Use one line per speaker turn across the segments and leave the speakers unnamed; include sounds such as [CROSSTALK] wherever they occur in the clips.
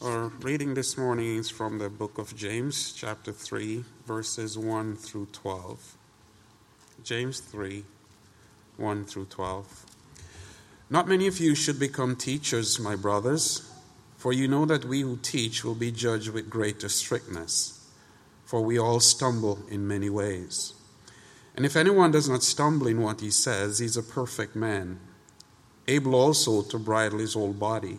Our reading this morning is from the book of James, chapter 3, verses 1 through 12. James 3, 1 through 12. Not many of you should become teachers, my brothers, for you know that we who teach will be judged with greater strictness, for we all stumble in many ways. And if anyone does not stumble in what he says, he is a perfect man, able also to bridle his whole body.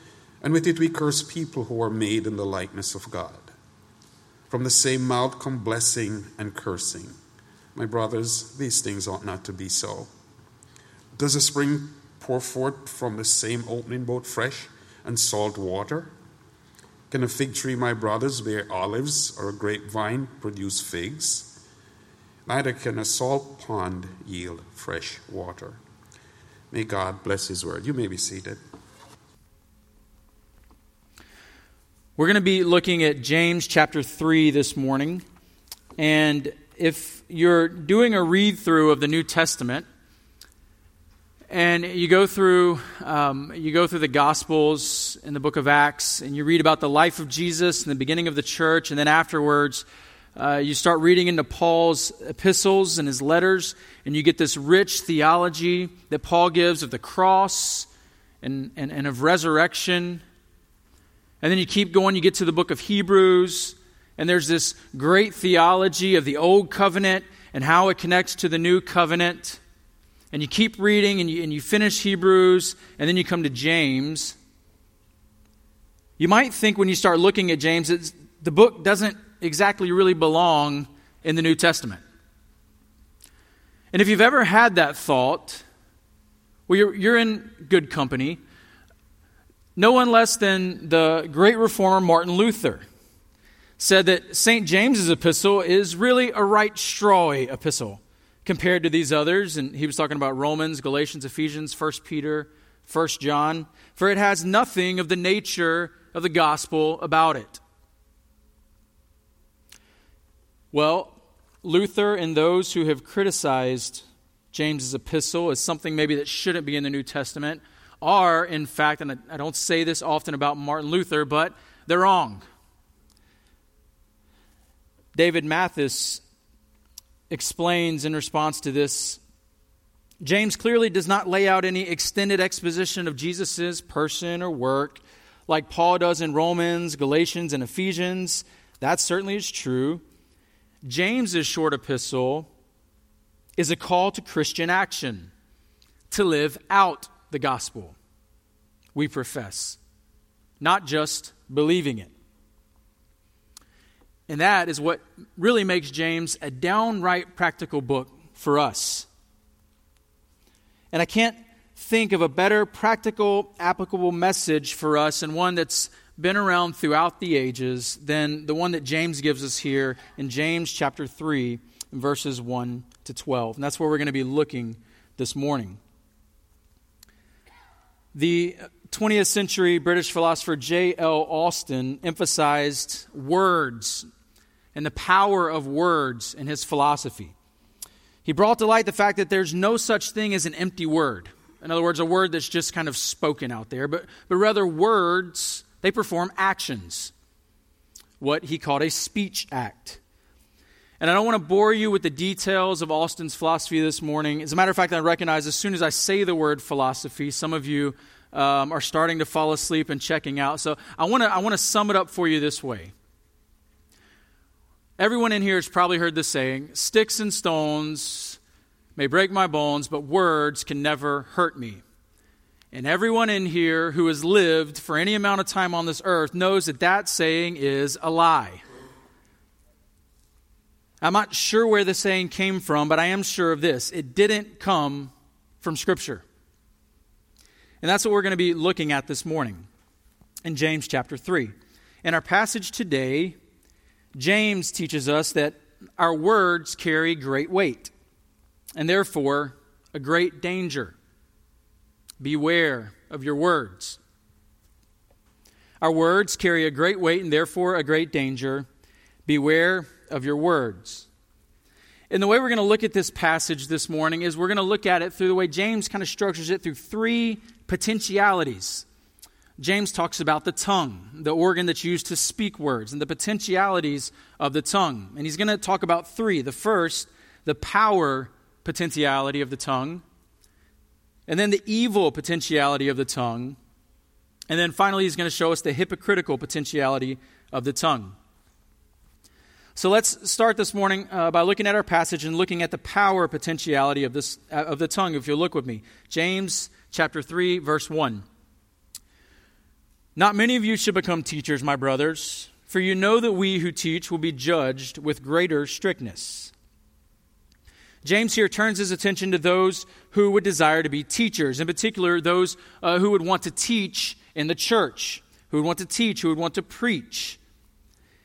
and with it we curse people who are made in the likeness of God. From the same mouth come blessing and cursing. My brothers, these things ought not to be so. Does a spring pour forth from the same opening both fresh and salt water? Can a fig tree, my brothers, bear olives, or a grapevine produce figs? Neither can a salt pond yield fresh water. May God bless His word. You may be seated.
We're going to be looking at James chapter 3 this morning. And if you're doing a read through of the New Testament, and you go through um, you go through the gospels in the book of acts and you read about the life of jesus and the beginning of the church and then afterwards uh, you start reading into paul's epistles and his letters and you get this rich theology that paul gives of the cross and, and, and of resurrection and then you keep going, you get to the book of Hebrews, and there's this great theology of the old covenant and how it connects to the new covenant. And you keep reading and you, and you finish Hebrews, and then you come to James. You might think when you start looking at James, that the book doesn't exactly really belong in the New Testament. And if you've ever had that thought, well, you're, you're in good company no one less than the great reformer Martin Luther said that St. James's epistle is really a right strawy epistle compared to these others. And he was talking about Romans, Galatians, Ephesians, 1 Peter, 1 John, for it has nothing of the nature of the gospel about it. Well, Luther and those who have criticized James's epistle as something maybe that shouldn't be in the New Testament are, in fact, and I don't say this often about Martin Luther, but they're wrong. David Mathis explains in response to this James clearly does not lay out any extended exposition of Jesus' person or work like Paul does in Romans, Galatians, and Ephesians. That certainly is true. James's short epistle is a call to Christian action, to live out the gospel we profess, not just believing it. And that is what really makes James a downright practical book for us. And I can't think of a better practical, applicable message for us and one that's been around throughout the ages than the one that James gives us here in James chapter 3, verses 1 to 12. And that's where we're going to be looking this morning. The 20th century British philosopher J.L. Austin emphasized words and the power of words in his philosophy. He brought to light the fact that there's no such thing as an empty word. In other words, a word that's just kind of spoken out there, but, but rather words, they perform actions, what he called a speech act. And I don't want to bore you with the details of Austin's philosophy this morning. As a matter of fact, I recognize as soon as I say the word philosophy, some of you um, are starting to fall asleep and checking out. So I want to I want to sum it up for you this way. Everyone in here has probably heard the saying sticks and stones may break my bones, but words can never hurt me. And everyone in here who has lived for any amount of time on this earth knows that that saying is a lie. I'm not sure where the saying came from, but I am sure of this it didn't come from Scripture. And that's what we're going to be looking at this morning in James chapter 3. In our passage today, James teaches us that our words carry great weight and therefore a great danger. Beware of your words. Our words carry a great weight and therefore a great danger. Beware of your words. And the way we're going to look at this passage this morning is we're going to look at it through the way James kind of structures it through three potentialities. James talks about the tongue, the organ that's used to speak words, and the potentialities of the tongue. And he's going to talk about three. The first, the power potentiality of the tongue, and then the evil potentiality of the tongue, and then finally, he's going to show us the hypocritical potentiality of the tongue. So let's start this morning uh, by looking at our passage and looking at the power potentiality of, this, uh, of the tongue, if you'll look with me. James chapter 3, verse 1. Not many of you should become teachers, my brothers, for you know that we who teach will be judged with greater strictness. James here turns his attention to those who would desire to be teachers, in particular, those uh, who would want to teach in the church, who would want to teach, who would want to preach.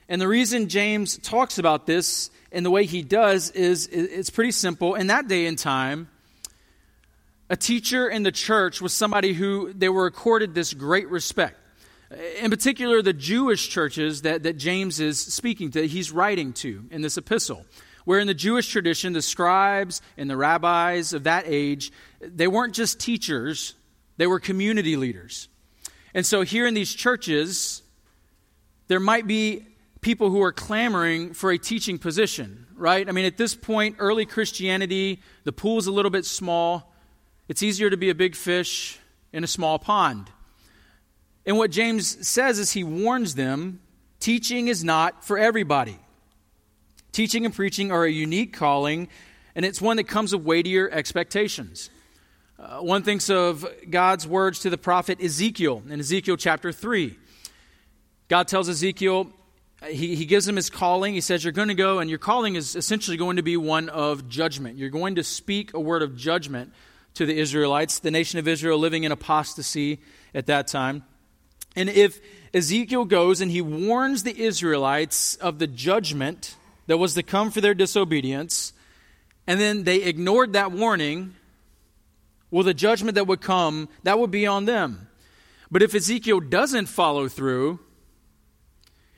And the reason James talks about this and the way he does is it's pretty simple. In that day and time, a teacher in the church was somebody who they were accorded this great respect. In particular, the Jewish churches that, that James is speaking to, he's writing to in this epistle. Where in the Jewish tradition, the scribes and the rabbis of that age, they weren't just teachers, they were community leaders. And so here in these churches, there might be people who are clamoring for a teaching position, right? I mean, at this point, early Christianity, the pool's a little bit small. It's easier to be a big fish in a small pond. And what James says is he warns them teaching is not for everybody. Teaching and preaching are a unique calling, and it's one that comes with weightier expectations. Uh, one thinks of God's words to the prophet Ezekiel in Ezekiel chapter 3. God tells Ezekiel, Uh, he, he gives him his calling. He says, You're going to go, and your calling is essentially going to be one of judgment. You're going to speak a word of judgment to the Israelites, the nation of Israel living in apostasy at that time. And if Ezekiel goes and he warns the Israelites of the judgment that was to come for their disobedience, and then they ignored that warning, well, the judgment that would come, that would be on them. But if Ezekiel doesn't follow through,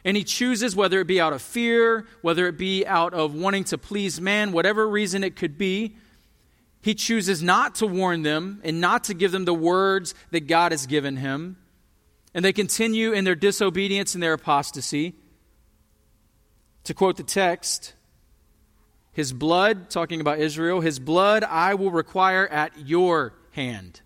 and he chooses, whether it be out of fear, whether it be out of wanting to please man, whatever reason it could be, he chooses not to warn them and not to give them the words that God has given him and they continue in their disobedience and their apostasy. To quote the text, his blood, talking about Israel, his blood I will require at your hand.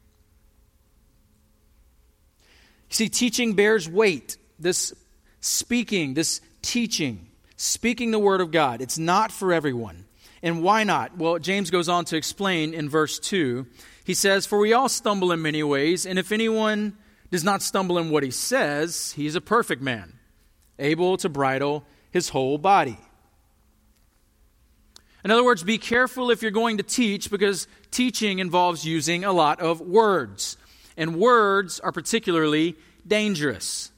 See, teaching bears weight. This speaking, this teaching, speaking the word of God, it's not for everyone. And why not? Well, James goes on to explain in verse 2. He says, For we all stumble in many ways, and if anyone does not stumble in what he says, he's a perfect man, able to bridle his whole body. In other words, be careful if you're going to teach because teaching involves using a lot of words. And words are particularly dangerous.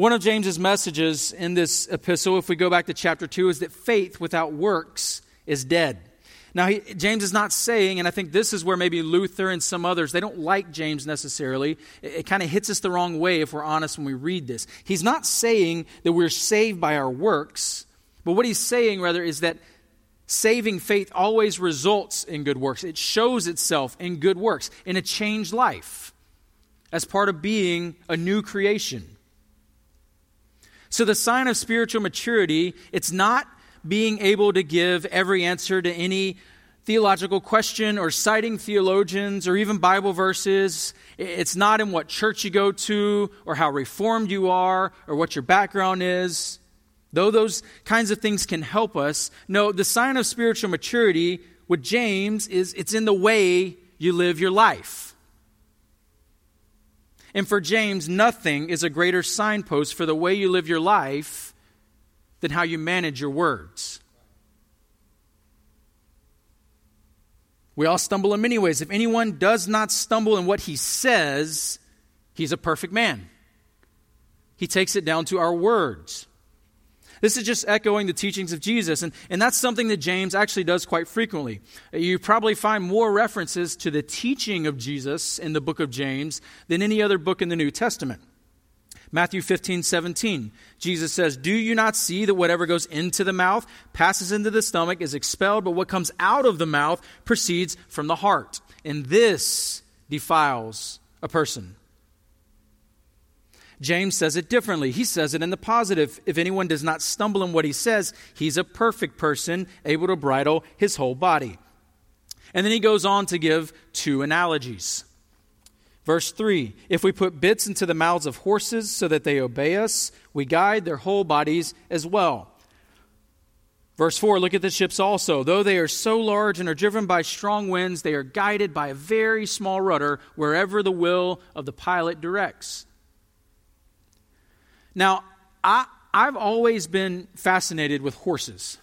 One of James's messages in this epistle, if we go back to chapter 2, is that faith without works is dead. Now, he, James is not saying, and I think this is where maybe Luther and some others, they don't like James necessarily. It, it kind of hits us the wrong way if we're honest when we read this. He's not saying that we're saved by our works, but what he's saying, rather, is that saving faith always results in good works. It shows itself in good works, in a changed life, as part of being a new creation. So, the sign of spiritual maturity, it's not being able to give every answer to any theological question or citing theologians or even Bible verses. It's not in what church you go to or how reformed you are or what your background is. Though those kinds of things can help us, no, the sign of spiritual maturity with James is it's in the way you live your life. And for James, nothing is a greater signpost for the way you live your life than how you manage your words. We all stumble in many ways. If anyone does not stumble in what he says, he's a perfect man. He takes it down to our words. This is just echoing the teachings of Jesus, and, and that's something that James actually does quite frequently. You probably find more references to the teaching of Jesus in the book of James than any other book in the New Testament. Matthew 15, 17. Jesus says, Do you not see that whatever goes into the mouth passes into the stomach, is expelled, but what comes out of the mouth proceeds from the heart? And this defiles a person. James says it differently. He says it in the positive. If anyone does not stumble in what he says, he's a perfect person, able to bridle his whole body. And then he goes on to give two analogies. Verse 3 If we put bits into the mouths of horses so that they obey us, we guide their whole bodies as well. Verse 4 Look at the ships also. Though they are so large and are driven by strong winds, they are guided by a very small rudder wherever the will of the pilot directs. Now, I, I've always been fascinated with horses.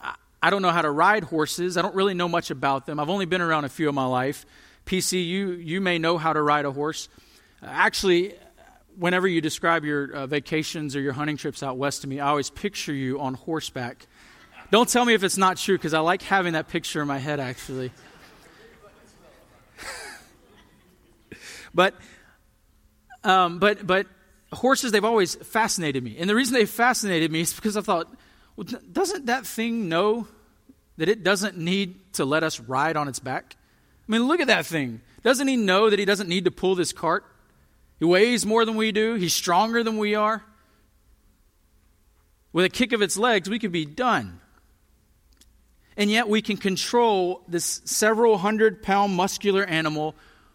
I, I don't know how to ride horses, I don't really know much about them. I've only been around a few in my life. PC, you, you may know how to ride a horse. Actually, whenever you describe your uh, vacations or your hunting trips out west to me, I always picture you on horseback. Don't tell me if it's not true because I like having that picture in my head, actually. [LAUGHS] but, um, but, but horses, they've always fascinated me. And the reason they fascinated me is because I thought, well, doesn't that thing know that it doesn't need to let us ride on its back? I mean, look at that thing. Doesn't he know that he doesn't need to pull this cart? He weighs more than we do, he's stronger than we are. With a kick of its legs, we could be done. And yet, we can control this several hundred pound muscular animal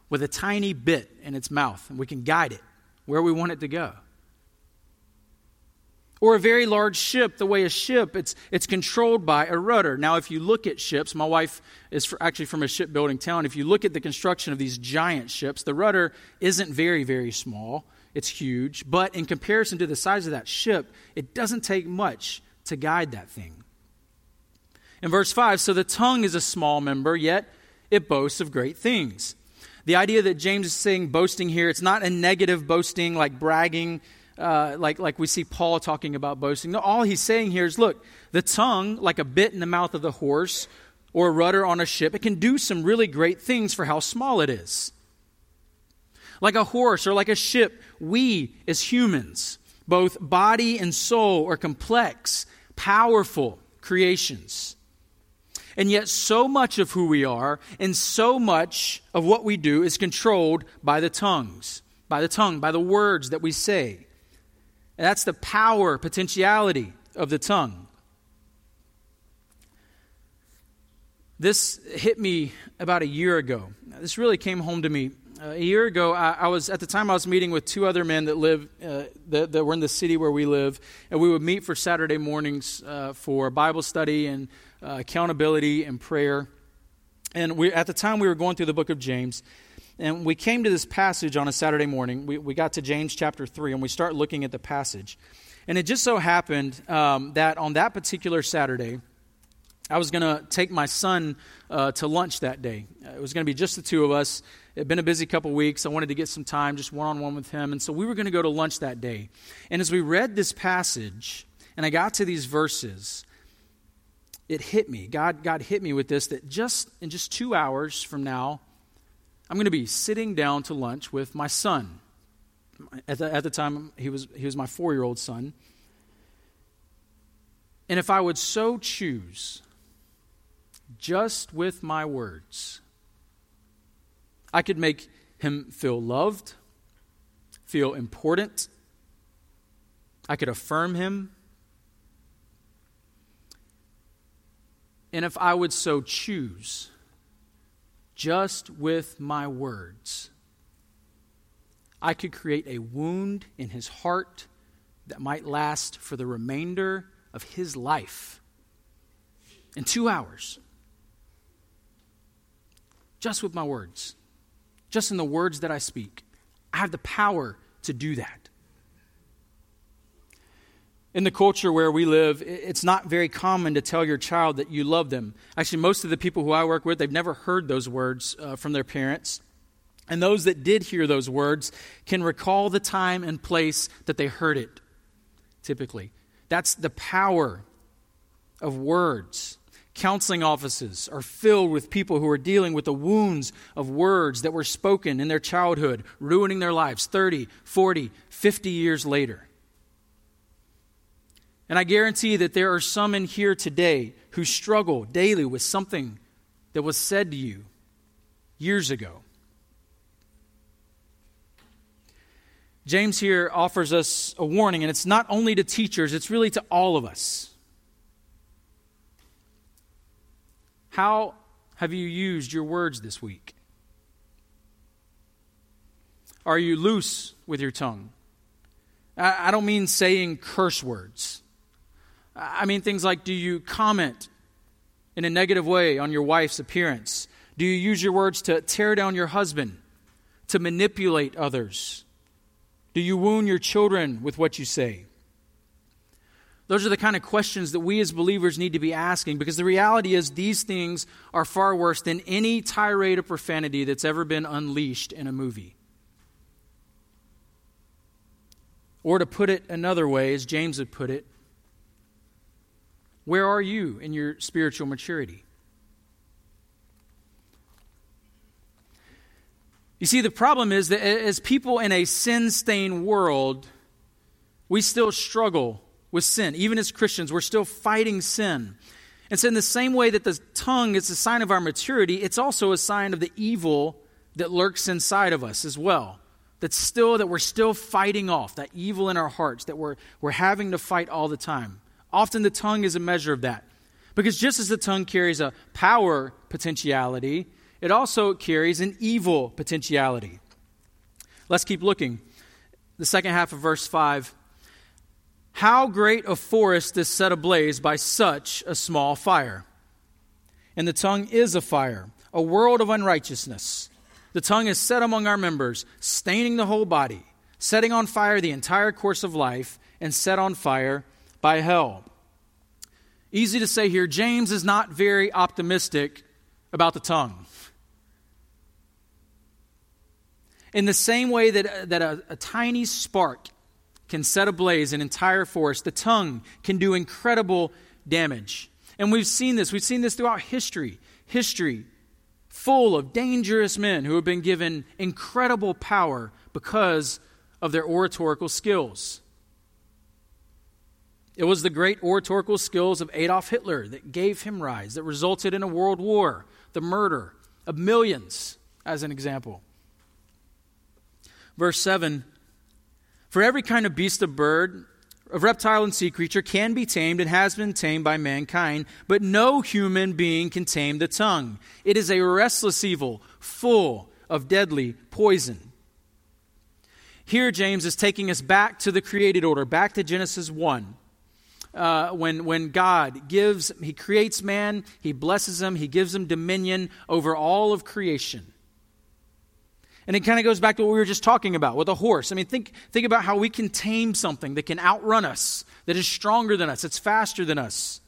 with a tiny bit in its mouth, and we can guide it where we want it to go. Or a very large ship, the way a ship, it's, it's controlled by a rudder. Now, if you look at ships, my wife is actually from a shipbuilding town. If you look at the construction of these giant ships, the rudder isn't very, very small. It's huge. But in comparison to the size of that ship, it doesn't take much to guide that thing. In verse 5, so the tongue is a small member, yet it boasts of great things. The idea that James is saying boasting here, it's not a negative boasting like bragging uh, like, like we see Paul talking about boasting. No, all he's saying here is look, the tongue, like a bit in the mouth of the horse or a rudder on a ship, it can do some really great things for how small it is. Like a horse or like a ship, we as humans, both body and soul, are complex, powerful creations. And yet, so much of who we are and so much of what we do is controlled by the tongues, by the tongue, by the words that we say. And that's the power, potentiality of the tongue. This hit me about a year ago. This really came home to me. Uh, a year ago, I, I, was at the time I was meeting with two other men that live uh, that, that, were in the city where we live, and we would meet for Saturday mornings uh, for Bible study and uh, accountability and prayer. And we, at the time, we were going through the book of James, and we came to this passage on a Saturday morning. We, we got to James chapter 3, and we start looking at the passage. And it just so happened um, that on that particular Saturday, I was going to take my son uh, to lunch that day. It was going to be just the two of us. It had been a busy couple weeks. I wanted to get some time just one on one with him. And so we were going to go to lunch that day. And as we read this passage, and I got to these verses, it hit me. God, God hit me with this that just in just two hours from now, I'm going to be sitting down to lunch with my son. At the, at the time, he was, he was my four year old son. And if I would so choose, just with my words, I could make him feel loved, feel important. I could affirm him. And if I would so choose, just with my words. I could create a wound in his heart that might last for the remainder of his life in two hours. Just with my words, just in the words that I speak. I have the power to do that. In the culture where we live, it's not very common to tell your child that you love them. Actually, most of the people who I work with, they've never heard those words uh, from their parents. And those that did hear those words can recall the time and place that they heard it, typically. That's the power of words. Counseling offices are filled with people who are dealing with the wounds of words that were spoken in their childhood, ruining their lives 30, 40, 50 years later. And I guarantee that there are some in here today who struggle daily with something that was said to you years ago. James here offers us a warning, and it's not only to teachers, it's really to all of us. How have you used your words this week? Are you loose with your tongue? I don't mean saying curse words. I mean things like do you comment in a negative way on your wife's appearance? Do you use your words to tear down your husband, to manipulate others? Do you wound your children with what you say? Those are the kind of questions that we as believers need to be asking because the reality is these things are far worse than any tirade of profanity that's ever been unleashed in a movie. Or to put it another way, as James would put it, where are you in your spiritual maturity? You see, the problem is that as people in a sin stained world, we still struggle with sin. Even as Christians, we're still fighting sin. And so, in the same way that the tongue is a sign of our maturity, it's also a sign of the evil that lurks inside of us as well. That's still, that we're still fighting off, that evil in our hearts that we're, we're having to fight all the time. Often the tongue is a measure of that. Because just as the tongue carries a power potentiality, it also carries an evil potentiality. Let's keep looking. The second half of verse 5. How great a forest is set ablaze by such a small fire! And the tongue is a fire, a world of unrighteousness. The tongue is set among our members, staining the whole body, setting on fire the entire course of life, and set on fire by hell. Easy to say here, James is not very optimistic about the tongue. In the same way that, that a, a tiny spark can set ablaze an entire forest, the tongue can do incredible damage. And we've seen this. We've seen this throughout history. History full of dangerous men who have been given incredible power because of their oratorical skills. It was the great oratorical skills of Adolf Hitler that gave him rise, that resulted in a world war, the murder of millions, as an example. Verse 7 For every kind of beast of bird, of reptile and sea creature can be tamed and has been tamed by mankind, but no human being can tame the tongue. It is a restless evil, full of deadly poison. Here, James is taking us back to the created order, back to Genesis 1. Uh, when, when God gives, He creates man, He blesses him, He gives him dominion over all of creation. And it kind of goes back to what we were just talking about with a horse. I mean, think, think about how we can tame something that can outrun us, that is stronger than us, it's faster than us,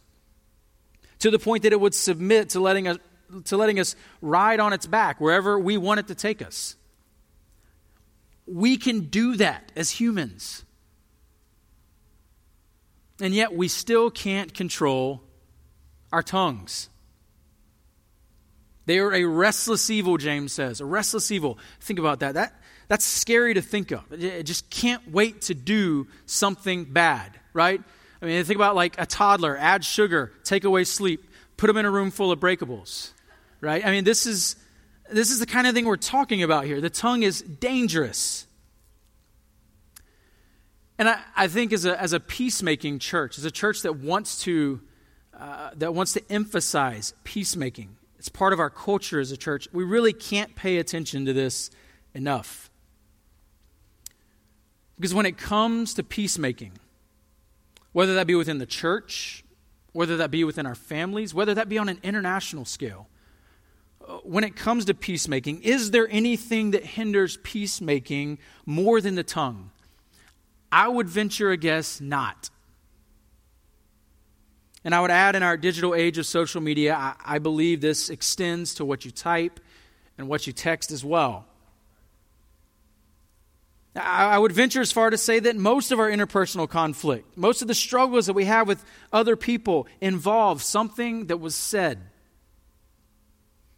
to the point that it would submit to letting us, to letting us ride on its back wherever we want it to take us. We can do that as humans. And yet we still can't control our tongues. They are a restless evil, James says. A restless evil. Think about that. that that's scary to think of. It just can't wait to do something bad, right? I mean, think about like a toddler, add sugar, take away sleep, put them in a room full of breakables, right? I mean, this is, this is the kind of thing we're talking about here. The tongue is dangerous. And I, I think as a, as a peacemaking church, as a church that wants to, uh, that wants to emphasize peacemaking, it's part of our culture as a church. We really can't pay attention to this enough. Because when it comes to peacemaking, whether that be within the church, whether that be within our families, whether that be on an international scale. Uh, when it comes to peacemaking, is there anything that hinders peacemaking more than the tongue? I would venture a guess not. And I would add in our digital age of social media, I, I, believe this extends to what you type and what you text as well. I, I would venture as far to say that most of our interpersonal conflict, most of the struggles that we have with other people involve something that was said.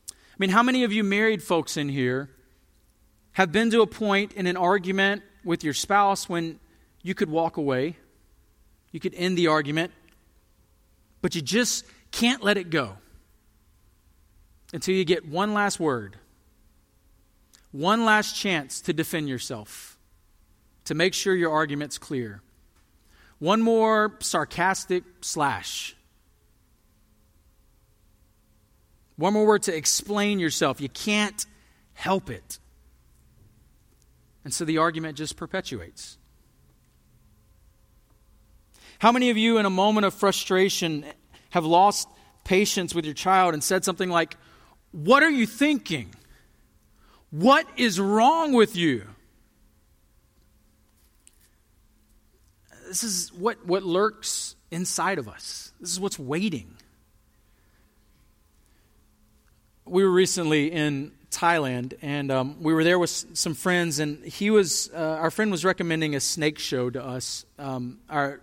I mean, how many of you married folks in here have been to a point in an argument with your spouse when you could walk away, you could end the argument, but you just can't let it go until you get one last word, one last chance to defend yourself, to make sure your argument's clear. One more sarcastic slash. One more word to explain yourself. You can't help it. And so the argument just perpetuates. How many of you, in a moment of frustration, have lost patience with your child and said something like, What are you thinking? What is wrong with you? This is what, what lurks inside of us. This is what's waiting. We were recently in Thailand, and um, we were there with some friends, and he was, uh, our friend was recommending a snake show to us. Um, our,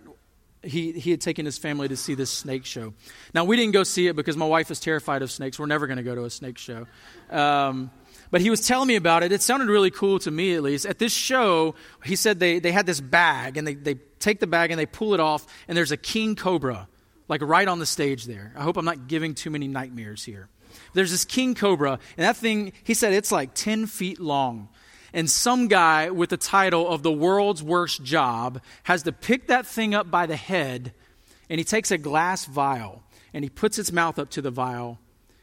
he, he had taken his family to see this snake show. Now, we didn't go see it because my wife is terrified of snakes. We're never going to go to a snake show. Um, but he was telling me about it. It sounded really cool to me, at least. At this show, he said they, they had this bag, and they, they take the bag and they pull it off, and there's a king cobra, like right on the stage there. I hope I'm not giving too many nightmares here. There's this king cobra, and that thing, he said it's like 10 feet long and some guy with the title of the world's worst job has to pick that thing up by the head and he takes a glass vial and he puts its mouth up to the vial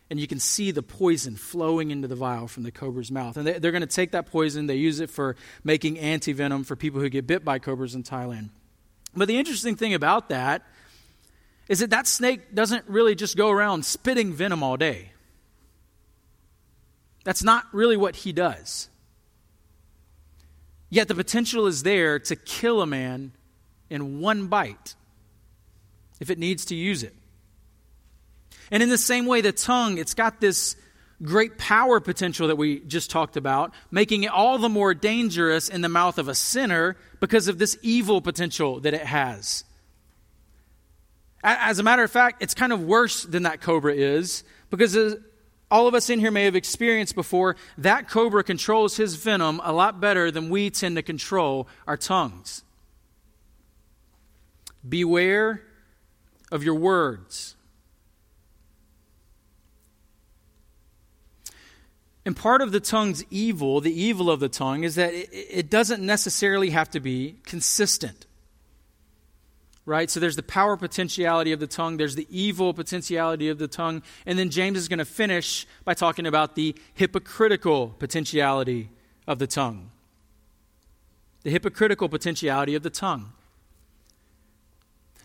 and you can see the poison flowing into the vial from the cobra's mouth. And they, are going to take that poison, they use it for making anti-venom for people who get bit by cobras in Thailand. But the interesting thing about that is that that snake doesn't really just go around spitting venom all day. That's not really what he does. Yet the potential is there to kill a man in one bite if it needs to use it. And in the same way, the tongue, it's got this great power potential that we just talked about, making it all the more dangerous in the mouth of a sinner because of this evil potential that it has. As a matter of fact, it's kind of worse than that cobra is because uh, all of us in here may have experienced before, that cobra controls his venom a lot better than we tend to control our tongues. Beware of your words. And part of the tongue's evil, the evil of the tongue, is that it, it doesn't necessarily have to be consistent right? So there's the power potentiality of the tongue, there's the evil potentiality of the tongue, and then James is going to finish by talking about the hypocritical potentiality of the tongue. The hypocritical potentiality of the tongue.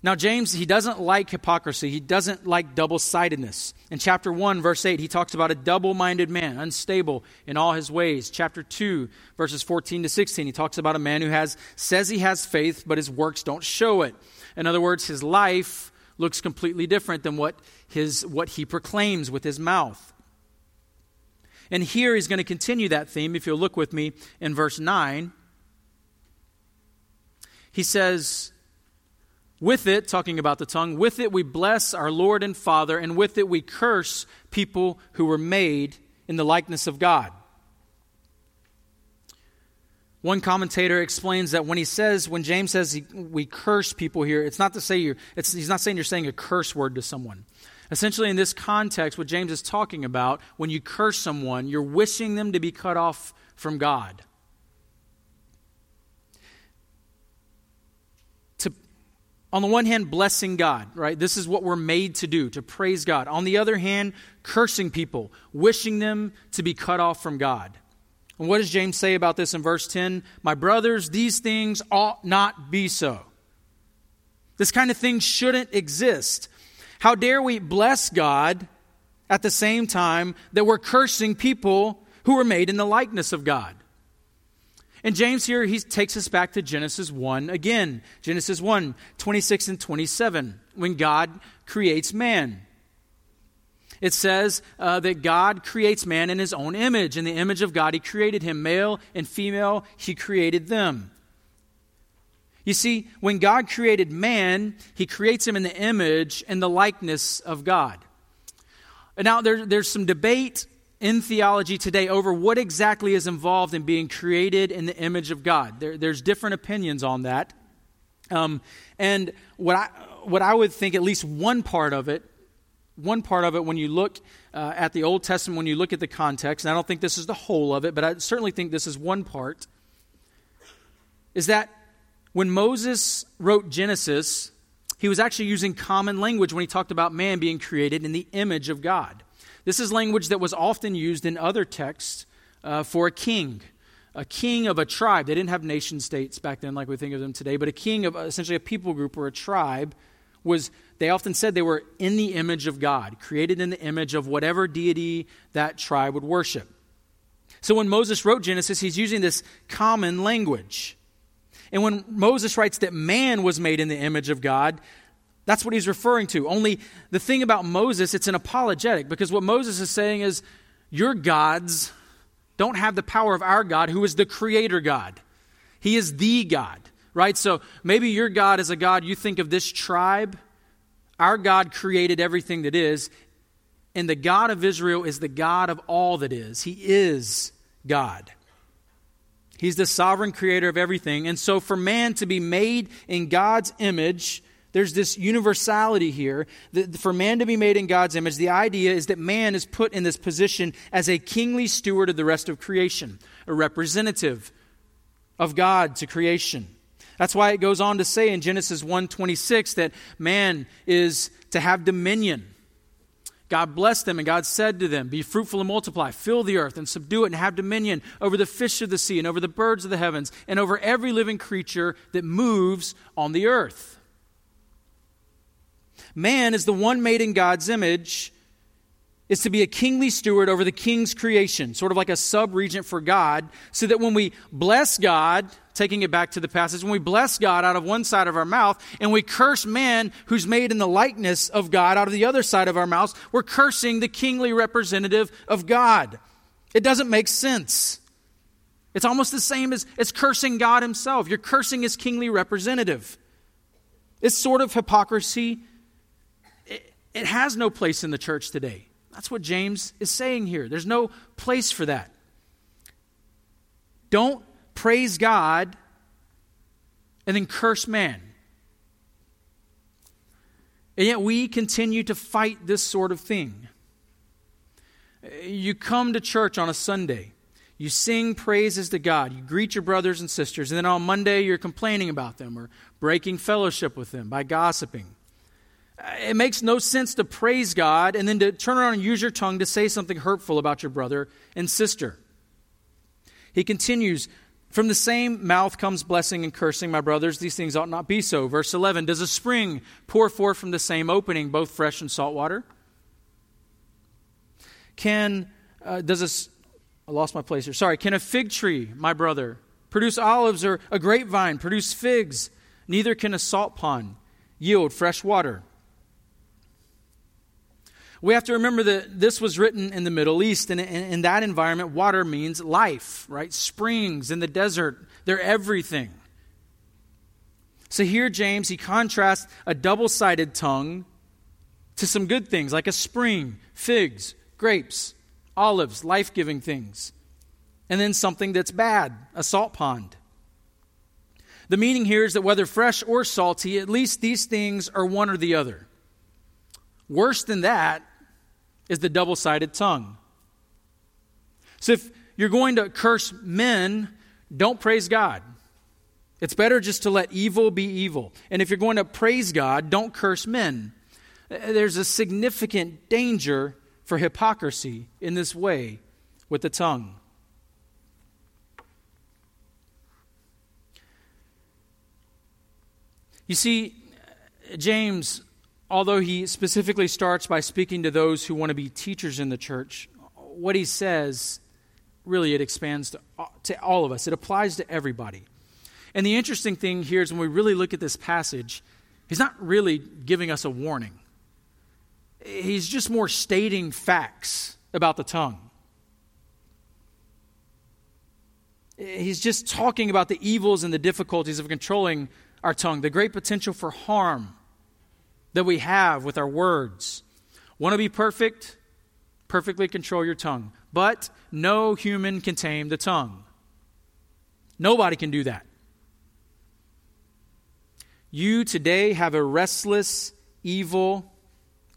Now, James, he doesn't like hypocrisy. He doesn't like double sidedness. In chapter 1, verse 8, he talks about a double minded man, unstable in all his ways. Chapter 2, verses 14 to 16, he talks about a man who has, says he has faith, but his works don't show it. In other words, his life looks completely different than what, his, what he proclaims with his mouth. And here he's going to continue that theme. If you'll look with me in verse 9, he says, With it, talking about the tongue, with it we bless our Lord and Father, and with it we curse people who were made in the likeness of God. One commentator explains that when he says, when James says he, we curse people here, it's not to say you're, he's not saying you're saying a curse word to someone. Essentially, in this context, what James is talking about, when you curse someone, you're wishing them to be cut off from God. To, on the one hand, blessing God, right? This is what we're made to do, to praise God. On the other hand, cursing people, wishing them to be cut off from God. And what does James say about this in verse 10? My brothers, these things ought not be so. This kind of thing shouldn't exist. How dare we bless God at the same time that we're cursing people who were made in the likeness of God? And James here, he takes us back to Genesis 1 again. Genesis 1, 26 and 27, when God creates man. It says uh, that God creates man in his own image. In the image of God, he created him. Male and female, he created them. You see, when God created man, he creates him in the image and the likeness of God. Now, there, there's some debate in theology today over what exactly is involved in being created in the image of God. There, there's different opinions on that. Um, and what I, what I would think, at least one part of it, one part of it, when you look uh, at the Old Testament, when you look at the context, and I don't think this is the whole of it, but I certainly think this is one part, is that when Moses wrote Genesis, he was actually using common language when he talked about man being created in the image of God. This is language that was often used in other texts uh, for a king, a king of a tribe. They didn't have nation states back then like we think of them today, but a king of essentially a people group or a tribe was, they often said they were in the image of God, created in the image of whatever deity that tribe would worship. So when Moses wrote Genesis, he's using this common language. And when Moses writes that man was made in the image of God, that's what he's referring to. Only the thing about Moses, it's an apologetic because what Moses is saying is, your gods don't have the power of our God, who is the creator God. He is the God, right? So maybe your God is a God, you think of this tribe. Our God created everything that is, and the God of Israel is the God of all that is. He is God. He's the sovereign creator of everything. And so, for man to be made in God's image, there's this universality here. For man to be made in God's image, the idea is that man is put in this position as a kingly steward of the rest of creation, a representative of God to creation. That's why it goes on to say in Genesis 1:26 that man is to have dominion. God blessed them, and God said to them, Be fruitful and multiply, fill the earth and subdue it, and have dominion over the fish of the sea, and over the birds of the heavens, and over every living creature that moves on the earth. Man is the one made in God's image, is to be a kingly steward over the king's creation, sort of like a sub regent for God, so that when we bless God, taking it back to the passage, when we bless God out of one side of our mouth and we curse man who's made in the likeness of God out of the other side of our mouths, we're cursing the kingly representative of God. It doesn't make sense. It's almost the same as it's cursing God himself. You're cursing his kingly representative. It's sort of hypocrisy it has no place in the church today. That's what James is saying here. There's no place for that. Don't praise God and then curse man. And yet we continue to fight this sort of thing. You come to church on a Sunday, you sing praises to God, you greet your brothers and sisters, and then on Monday you're complaining about them or breaking fellowship with them by gossiping it makes no sense to praise God and then to turn around and use your tongue to say something hurtful about your brother and sister. He continues, From the same mouth comes blessing and cursing, my brothers. These things ought not be so. Verse 11 Does a spring pour forth from the same opening, both fresh and salt water? Can, uh, does a, I lost my place here. Sorry. Can a fig tree, my brother, produce olives or a grapevine produce figs? Neither can a salt pond yield fresh water. We have to remember that this was written in the Middle East, and in, that environment, water means life, right? Springs in the desert, they're everything. So here, James, he contrasts a double sided tongue to some good things like a spring, figs, grapes, olives, life giving things, and then something that's bad, a salt pond. The meaning here is that whether fresh or salty, at least these things are one or the other. Worse than that is the double sided tongue. So if you're going to curse men, don't praise God. It's better just to let evil be evil. And if you're going to praise God, don't curse men. There's a significant danger for hypocrisy in this way with the tongue. You see, James, although he specifically starts by speaking to those who want to be teachers in the church, what he says really it expands to, to all of us. It applies to everybody. And the interesting thing here is when we really look at this passage, he's not really giving us a warning. He's just more stating facts about the tongue. He's just talking about the evils and the difficulties of controlling our tongue, the great potential for harm that we have with our words. Want to be perfect? Perfectly control your tongue. But no human can tame the tongue. Nobody can do that. You today have a restless evil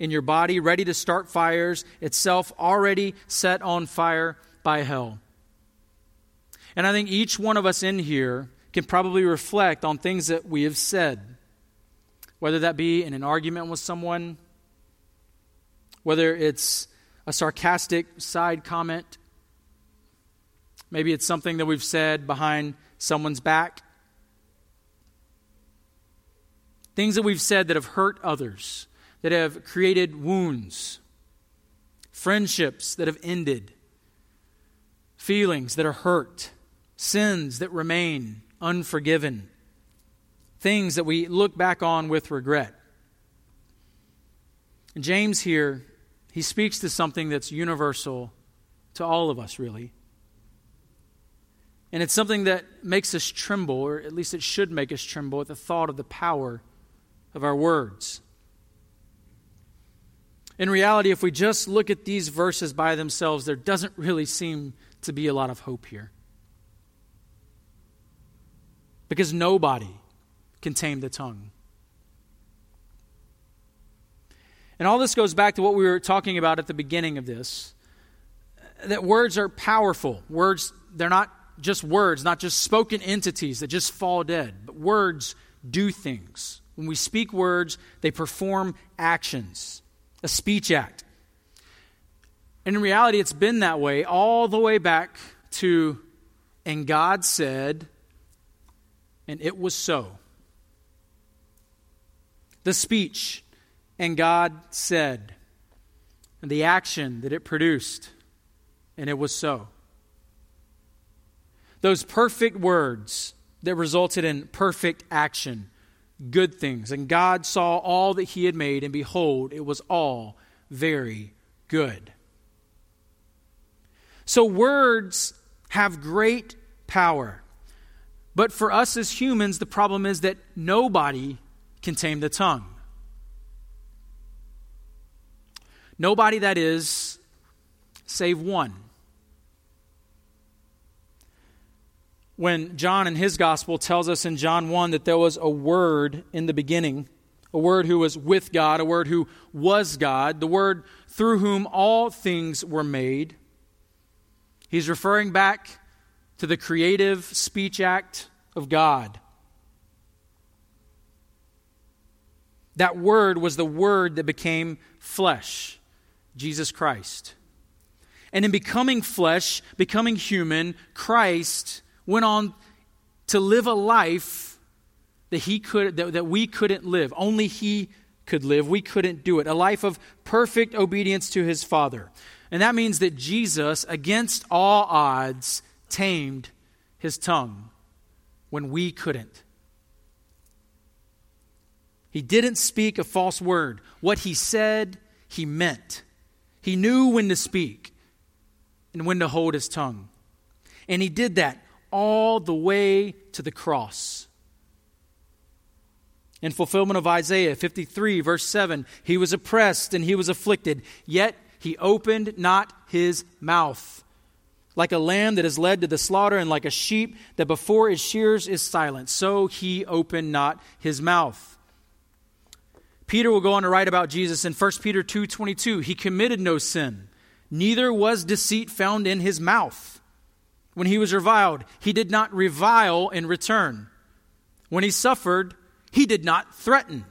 in your body, ready to start fires, itself already set on fire by hell. And I think each one of us in here can probably reflect on things that we have said, whether that be in an argument with someone, whether it's a sarcastic side comment, maybe it's something that we've said behind someone's back. Things that we've said that have hurt others that have created wounds, friendships that have ended, feelings that are hurt, sins that remain unforgiven, things that we look back on with regret. James here, he speaks to something that's universal to all of us, really. And it's something that makes us tremble, or at least it should make us tremble, at the thought of the power of our words. In reality, if we just look at these verses by themselves, there doesn't really seem to be a lot of hope here. Because nobody can tame the tongue. And all this goes back to what we were talking about at the beginning of this that words are powerful. Words, they're not just words, not just spoken entities that just fall dead, but words do things. When we speak words, they perform actions a speech act. And in reality, it's been that way all the way back to, and God said, and it was so. The speech, and God said, and the action that it produced, and it was so. Those perfect words that resulted in perfect action good things. And God saw all that he had made, and behold, it was all very good. So, words have great power. But for us as humans, the problem is that nobody can tame the tongue. Nobody, that is, save one. when John in his gospel tells us in John 1 that there was a word in the beginning, a word who was with God, a word who was God, the word through whom all things were made. He's referring back to the creative speech act of God. That word was the word that became flesh, Jesus Christ. And in becoming flesh, becoming human, Christ went on to live a life that he could that, that we couldn't live. Only he could live. We couldn't do it. A life of perfect obedience to his Father. And that means that Jesus, against all odds, tamed his tongue when we couldn't. He didn't speak a false word. What he said, he meant. He knew when to speak and when to hold his tongue. And he did that all the way to the cross. In fulfillment of Isaiah 53, verse 7, he was oppressed and he was afflicted, yet he opened not his mouth. Like a lamb that is led to the slaughter, and like a sheep that before its shears is silent, so he opened not his mouth. Peter will go on to write about Jesus in 1 Peter 2:22. He committed no sin, neither was deceit found in his mouth. When he was reviled, he did not revile in return. When he suffered, he did not threaten,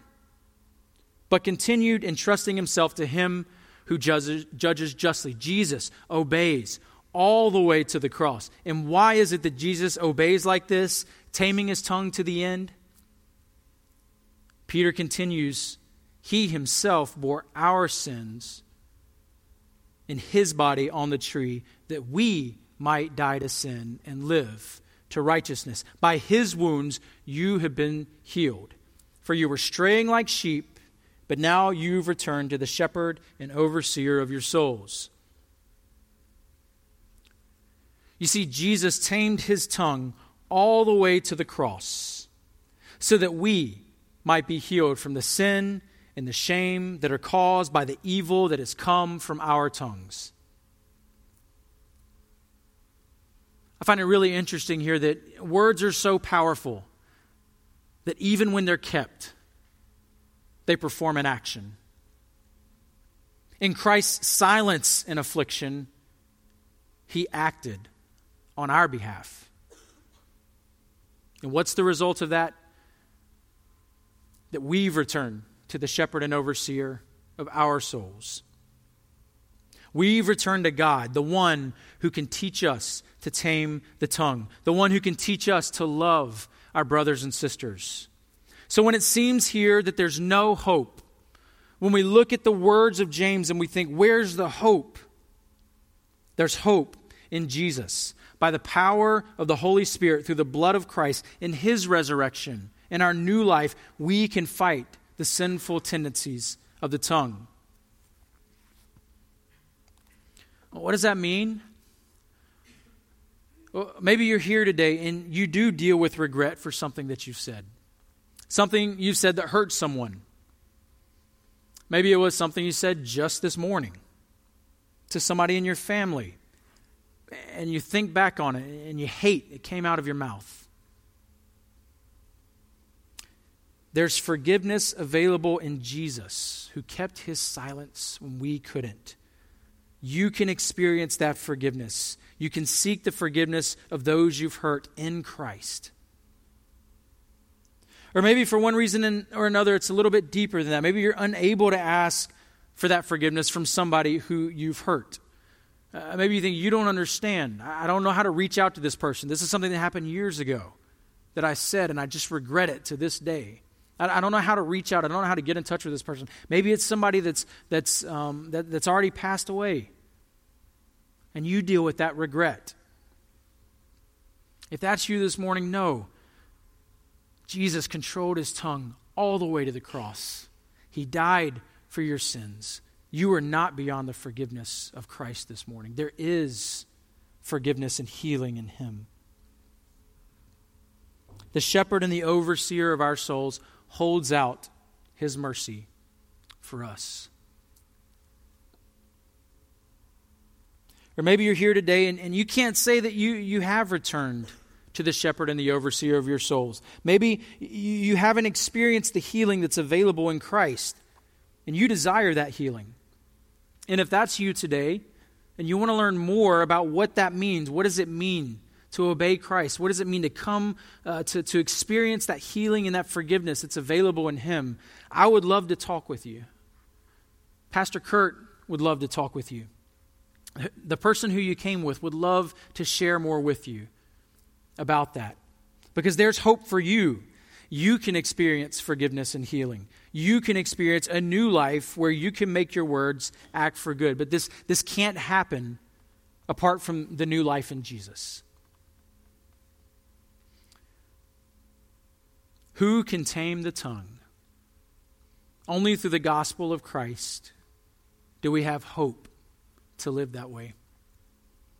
but continued entrusting himself to him who judges, judges justly. Jesus obeys all the way to the cross. And why is it that Jesus obeys like this, taming his tongue to the end? Peter continues, He himself bore our sins in his body on the tree that we might die to sin and live to righteousness. By his wounds you have been healed. For you were straying like sheep, but now you've returned to the shepherd and overseer of your souls. You see, Jesus tamed his tongue all the way to the cross so that we might be healed from the sin and the shame that are caused by the evil that has come from our tongues. I find it really interesting here that words are so powerful that even when they're kept, they perform an action. In Christ's silence and affliction, he acted on our behalf. And what's the result of that? That we've returned to the shepherd and overseer of our souls. We've returned to God, the one who can teach us to tame the tongue, the one who can teach us to love our brothers and sisters. So when it seems here that there's no hope, when we look at the words of James and we think, where's the hope? There's hope in Jesus by the power of the Holy Spirit through the blood of Christ in his resurrection. In our new life, we can fight the sinful tendencies of the tongue. What does that mean? Well, maybe you're here today and you do deal with regret for something that you've said. Something you've said that hurt someone. Maybe it was something you said just this morning to somebody in your family and you think back on it and you hate it came out of your mouth. There's forgiveness available in Jesus, who kept his silence when we couldn't. You can experience that forgiveness. You can seek the forgiveness of those you've hurt in Christ. Or maybe for one reason or another, it's a little bit deeper than that. Maybe you're unable to ask for that forgiveness from somebody who you've hurt. Uh, maybe you think, you don't understand. I don't know how to reach out to this person. This is something that happened years ago that I said, and I just regret it to this day. I, don't know how to reach out. I don't know how to get in touch with this person. Maybe it's somebody that's, that's, um, that, that's already passed away, and you deal with that regret. If that's you this morning, no. Jesus controlled his tongue all the way to the cross. He died for your sins. You are not beyond the forgiveness of Christ this morning. There is forgiveness and healing in Him. The shepherd and the overseer of our souls holds out His mercy for us. Or maybe you're here today and, and you can't say that you, you have returned to the shepherd and the overseer of your souls. Maybe you haven't experienced the healing that's available in Christ, and you desire that healing. And if that's you today, and you want to learn more about what that means, what does it mean to obey Christ? What does it mean to come uh, to, to experience that healing and that forgiveness that's available in Him? I would love to talk with you. Pastor Kurt would love to talk with you. The person who you came with would love to share more with you about that because there's hope for you. You can experience forgiveness and healing you can experience a new life where you can make your words act for good. But this, this can't happen apart from the new life in Jesus. Who can tame the tongue? Only through the gospel of Christ do we have hope to live that way.